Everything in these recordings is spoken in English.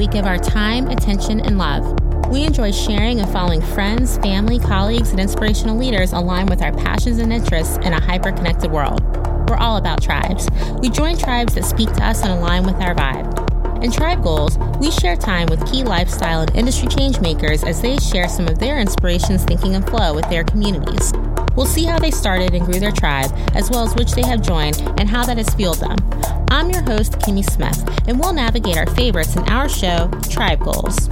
we give our time, attention, and love. We enjoy sharing and following friends, family, colleagues, and inspirational leaders aligned with our passions and interests in a hyper connected world. We're all about tribes. We join tribes that speak to us and align with our vibe. In Tribe Goals, we share time with key lifestyle and industry change makers as they share some of their inspirations, thinking, and flow with their communities. We'll see how they started and grew their tribe, as well as which they have joined and how that has fueled them. I'm your host, Kimmy Smith, and we'll navigate our favorites in our show, Tribe Goals.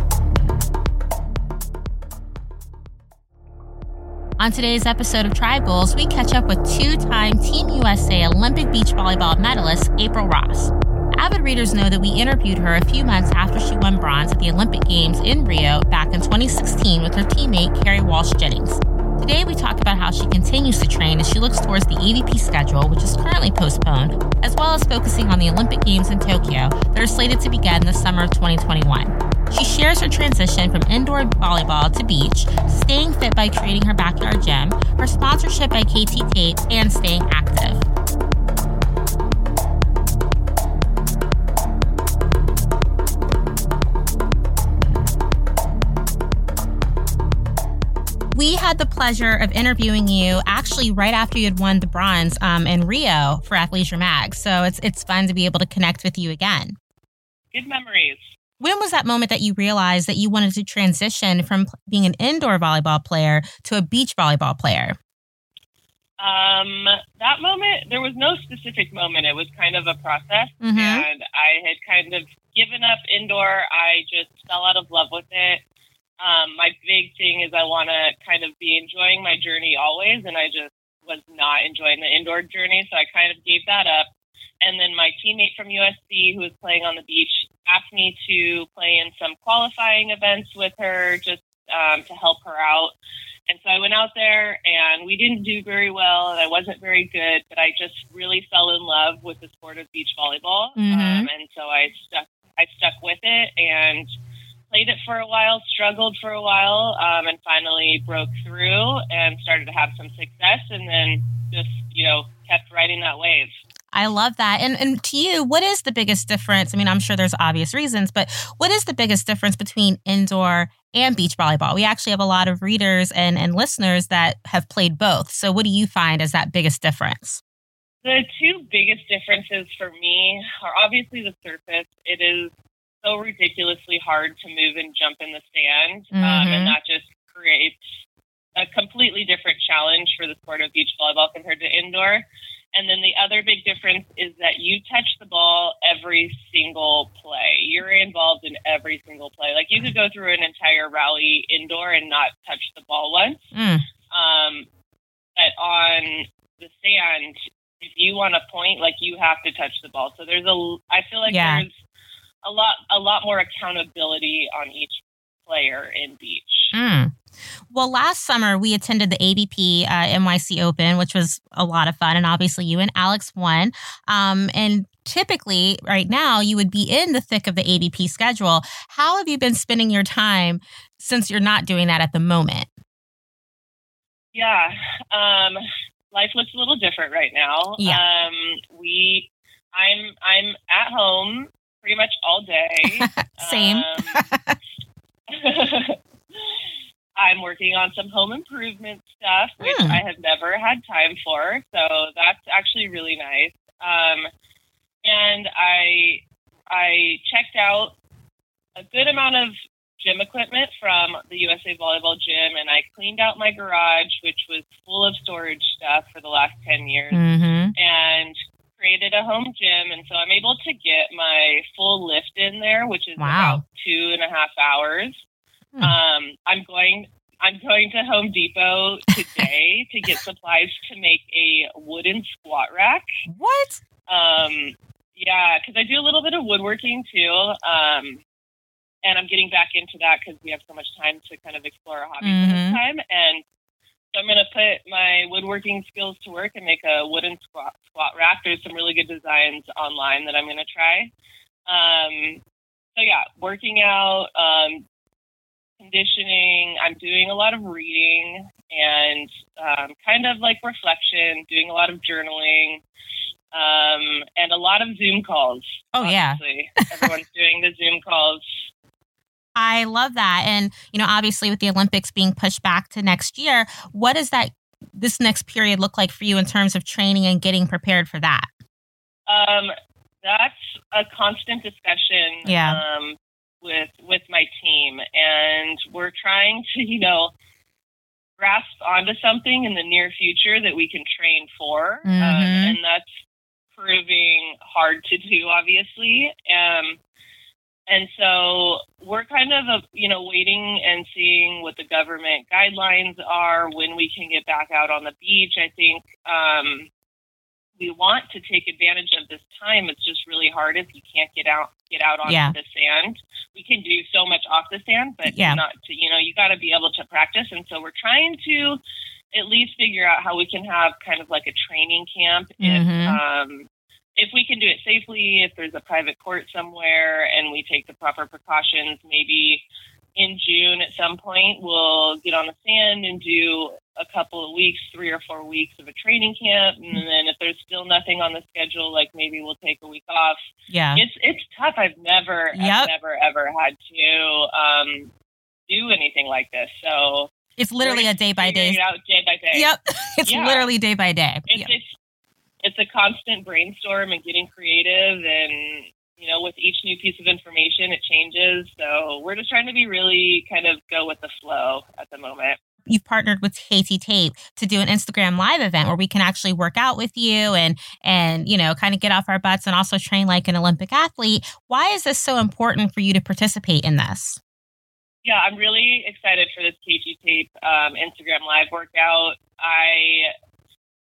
On today's episode of Tribe Goals, we catch up with two time Team USA Olympic beach volleyball medalist April Ross. Avid readers know that we interviewed her a few months after she won bronze at the Olympic Games in Rio back in 2016 with her teammate Kerri Walsh Jennings. Today, we talk about how she continues to train as she looks towards the AVP schedule, which is currently postponed, as well as focusing on the Olympic Games in Tokyo that are slated to begin in the summer of 2021. She shares her transition from indoor volleyball to beach, staying fit by creating her backyard gym, her sponsorship by KT Tape, and staying active. Had the pleasure of interviewing you actually right after you had won the bronze um, in Rio for Athleisure Mag. So it's it's fun to be able to connect with you again. Good memories. When was that moment that you realized that you wanted to transition from being an indoor volleyball player to a beach volleyball player? Um, that moment, there was no specific moment. It was kind of a process, mm-hmm. and I had kind of given up indoor. I just fell out of love with it. Um, my big thing is I want to kind of be enjoying my journey always, and I just was not enjoying the indoor journey, so I kind of gave that up. And then my teammate from USC, who was playing on the beach, asked me to play in some qualifying events with her just um, to help her out. And so I went out there, and we didn't do very well, and I wasn't very good, but I just really fell in love with the sport of beach volleyball, mm-hmm. um, and so I stuck. I stuck with it, and played it for a while, struggled for a while, um, and finally broke through and started to have some success, and then just you know kept riding that wave. I love that. And and to you, what is the biggest difference? I mean, I'm sure there's obvious reasons, but what is the biggest difference between indoor and beach volleyball? We actually have a lot of readers and, and listeners that have played both. So what do you find as that biggest difference? The two biggest differences for me are obviously the surface. It is so ridiculously hard to move and jump in the sand, mm-hmm. um, and mm-hmm. that just creates a completely different challenge for the sport of beach volleyball compared to indoor. And then the other big difference is that you touch the ball every single play. You're involved in every single play. Like you could go through an entire rally indoor and not touch the ball once. Mm. Um, but on the sand, if you want to point, like you have to touch the ball. So there's a, I feel like yeah. there's a lot a lot more accountability on each player in beach. Mm. Well, last summer we attended the AVP uh, NYC Open, which was a lot of fun, and obviously you and Alex won. Um, and typically, right now, you would be in the thick of the AVP schedule. How have you been spending your time since you're not doing that at the moment? Yeah, um, life looks a little different right now. Yeah. Um, we, I'm, I'm at home pretty much all day. Same. Um, I'm working on some home improvement stuff, which mm. I have never had time for. So that's actually really nice. Um, and I I checked out a good amount of gym equipment from the USA Volleyball Gym, and I cleaned out my garage, which was full of storage stuff for the last ten years, mm-hmm. and created a home gym, and so I'm able to get my full lift in there, which is wow. about two and a half hours. Hmm. Um, I'm going. I'm going to Home Depot today to get supplies to make a wooden squat rack. What? Um, yeah, because I do a little bit of woodworking too. Um, and I'm getting back into that because we have so much time to kind of explore our hobbies mm-hmm. this time. And so I'm going to put my woodworking skills to work and make a wooden squat, squat rack. There's some really good designs online that I'm going to try. Um, so yeah, working out, um, conditioning. I'm doing a lot of reading and um, kind of like reflection, doing a lot of journaling, um, and a lot of Zoom calls. Oh, obviously. yeah. Everyone's doing the Zoom calls I love that. And, you know, obviously with the Olympics being pushed back to next year, what does that this next period look like for you in terms of training and getting prepared for that? Um, that's a constant discussion yeah. um, with with my team, and we're trying to, you know, grasp onto something in the near future that we can train for, mm-hmm. um, and that's proving hard to do, obviously. Um, and so we're kind of, a, you know, waiting and seeing what the government guidelines are when we can get back out on the beach. I think um, we want to take advantage of this time. It's just really hard if you can't get out get out onto yeah. the sand. We can do so much off the sand, but yeah. not to you know you got to be able to practice. And so we're trying to at least figure out how we can have kind of like a training camp mm-hmm. if um, if we can do it safely. If there's a private court somewhere and we take the proper precautions, maybe in June at some point we'll get on the sand and do a couple of weeks, three or four weeks of a training camp, and then if there's still nothing on the schedule, like maybe we'll take a week off. Yeah, it's it's tough. I've never, yep. I've never ever had to um, do anything like this. So it's literally a day by day. Out day by day. Yep, it's yeah. literally day by day. It's, yep. it's it's a constant brainstorm and getting creative and you know, with each new piece of information, it changes. So we're just trying to be really kind of go with the flow at the moment. You've partnered with KT Tape to do an Instagram live event where we can actually work out with you and and you know kind of get off our butts and also train like an Olympic athlete. Why is this so important for you to participate in this? Yeah, I'm really excited for this KT Tape um, Instagram live workout. I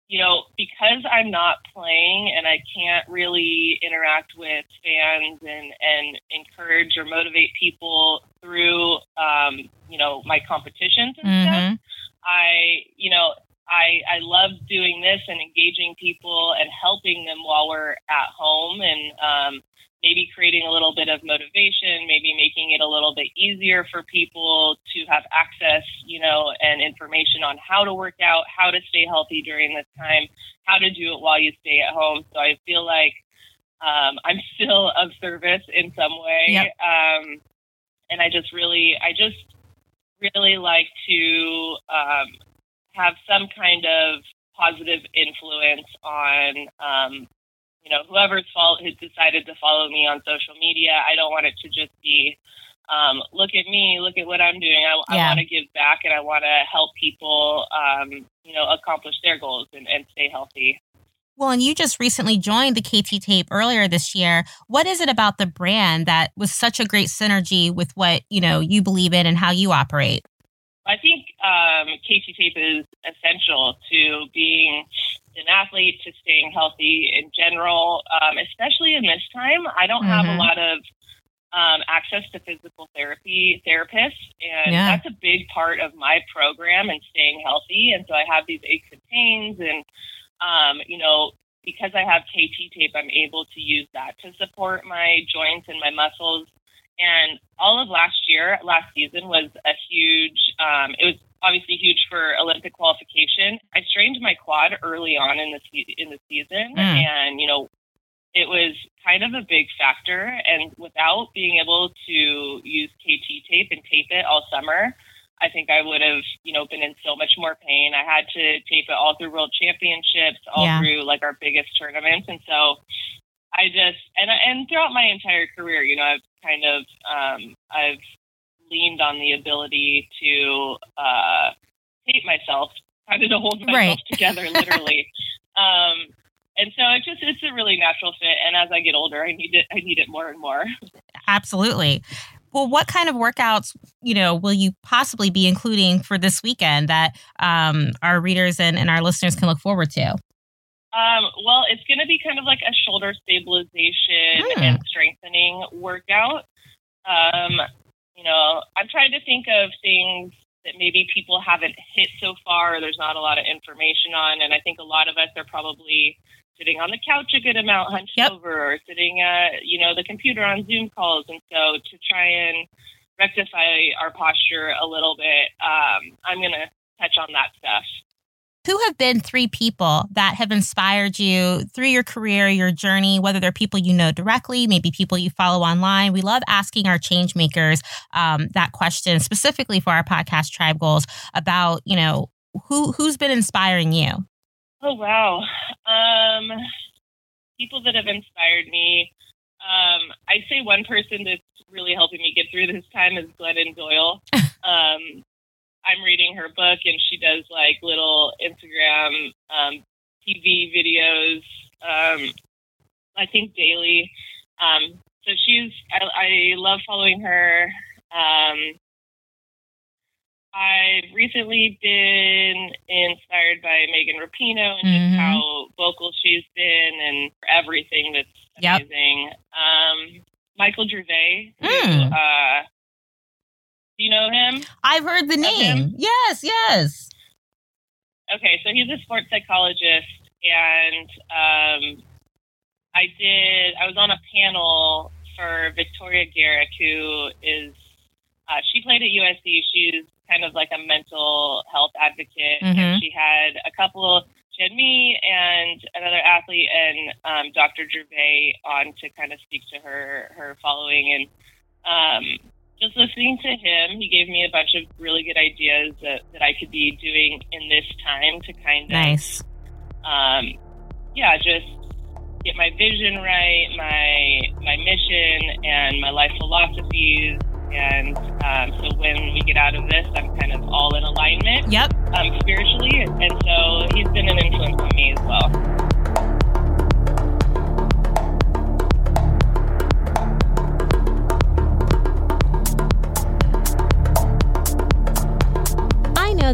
you know, because I'm not playing and I can't really interact with fans and, and encourage or motivate people through, um, you know, my competitions and mm-hmm. stuff, I, you know, I, I love doing this and engaging people and helping them while we're at home and, um, maybe creating a little bit of motivation, maybe making it a little bit easier for people to have access, you know, and information on how to work out, how to stay healthy during this time, how to do it while you stay at home. So I feel like um, I'm still of service in some way. Yep. Um, and I just really, I just really like to um, have some kind of positive influence on um, you know, whoever's fault has decided to follow me on social media, I don't want it to just be, um, look at me, look at what I'm doing. I, yeah. I want to give back and I want to help people, um, you know, accomplish their goals and, and stay healthy. Well, and you just recently joined the KT Tape earlier this year. What is it about the brand that was such a great synergy with what you know you believe in and how you operate? I think um, KT Tape is essential to being an athlete to staying healthy in general, um, especially in this time. I don't mm-hmm. have a mm-hmm. lot of um, access to physical therapy therapists, and yeah. that's a big part of my program and staying healthy. And so I have these aches and pains, and um, you know, because I have KT tape, I'm able to use that to support my joints and my muscles. And all of last year, last season was a huge. Um, it was obviously huge for Olympic qualification. I strained my quad early on in the se- in the season, mm. and you know, it was kind of a big factor. And without being able to use KT tape and tape it all summer, I think I would have, you know, been in so much more pain. I had to tape it all through World Championships, all yeah. through like our biggest tournaments, and so I just and and throughout my entire career, you know, I've kind of um, I've leaned on the ability to uh, hate myself, kind of to hold myself right. together, literally. um, and so it just it's a really natural fit. And as I get older, I need it. I need it more and more. Absolutely. Well, what kind of workouts, you know, will you possibly be including for this weekend that um, our readers and, and our listeners can look forward to? Um, well, it's going to be kind of like a shoulder stabilization Hmm. and strengthening workout. Um, you know, I'm trying to think of things that maybe people haven't hit so far. or There's not a lot of information on, and I think a lot of us are probably sitting on the couch a good amount, hunched Yep. over, or sitting at you know the computer on Zoom calls, and so to try and rectify our posture a little bit, um, I'm going to touch on that stuff. Who have been three people that have inspired you through your career, your journey, whether they're people you know directly, maybe people you follow online? We love asking our change makers um, that question specifically for our podcast Tribe Goals about, you know, who who's been inspiring you? Oh wow. Um people that have inspired me. Um, I'd say one person that's really helping me get through this time is Glennon Doyle. um, I'm reading her book, and she does like little Instagram um, TV videos. Um, I think daily. Um, so she's. I, I love following her. Um, I've recently been inspired by Megan Rapinoe and mm-hmm. just how vocal she's been and everything that's yep. amazing. Um, Michael Gervais, mm. who, uh, do you know him? I've heard the name. Yes, yes. Okay, so he's a sports psychologist, and um, I did. I was on a panel for Victoria Garrick, who is. Uh, she played at USC. She's kind of like a mental health advocate. Mm-hmm. And she had a couple, she had me and another athlete and um, Dr. Gervais on to kind of speak to her, her following. And um, just listening to him, he gave me a bunch of really good ideas that, that I could be doing in this time to kind of, nice. um, yeah, just get my vision right, my my mission, and my life philosophies, and um, so when we get out of this, I'm kind of all in alignment. Yep. Um, spiritually, and so he's been an influence on me as well.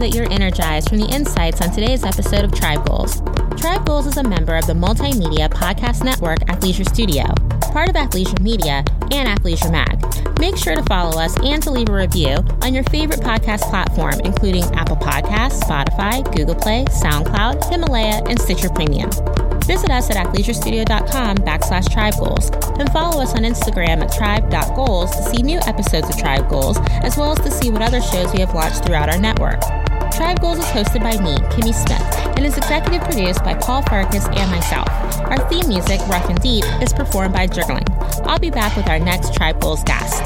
That you're energized from the insights on today's episode of Tribe Goals. Tribe Goals is a member of the Multimedia Podcast Network Athleisure Studio, part of Athleisure Media and Athleisure Mag. Make sure to follow us and to leave a review on your favorite podcast platform, including Apple Podcasts, Spotify, Google Play, SoundCloud, Himalaya, and Stitcher Premium. Visit us at athleisurestudio.com backslash tribe goals and follow us on Instagram at tribe.goals to see new episodes of Tribe Goals, as well as to see what other shows we have launched throughout our network. Tribe Goals is hosted by me, Kimmy Smith, and is executive produced by Paul Farkas and myself. Our theme music, Rough and Deep, is performed by Journaling. I'll be back with our next Tribe Goals guest.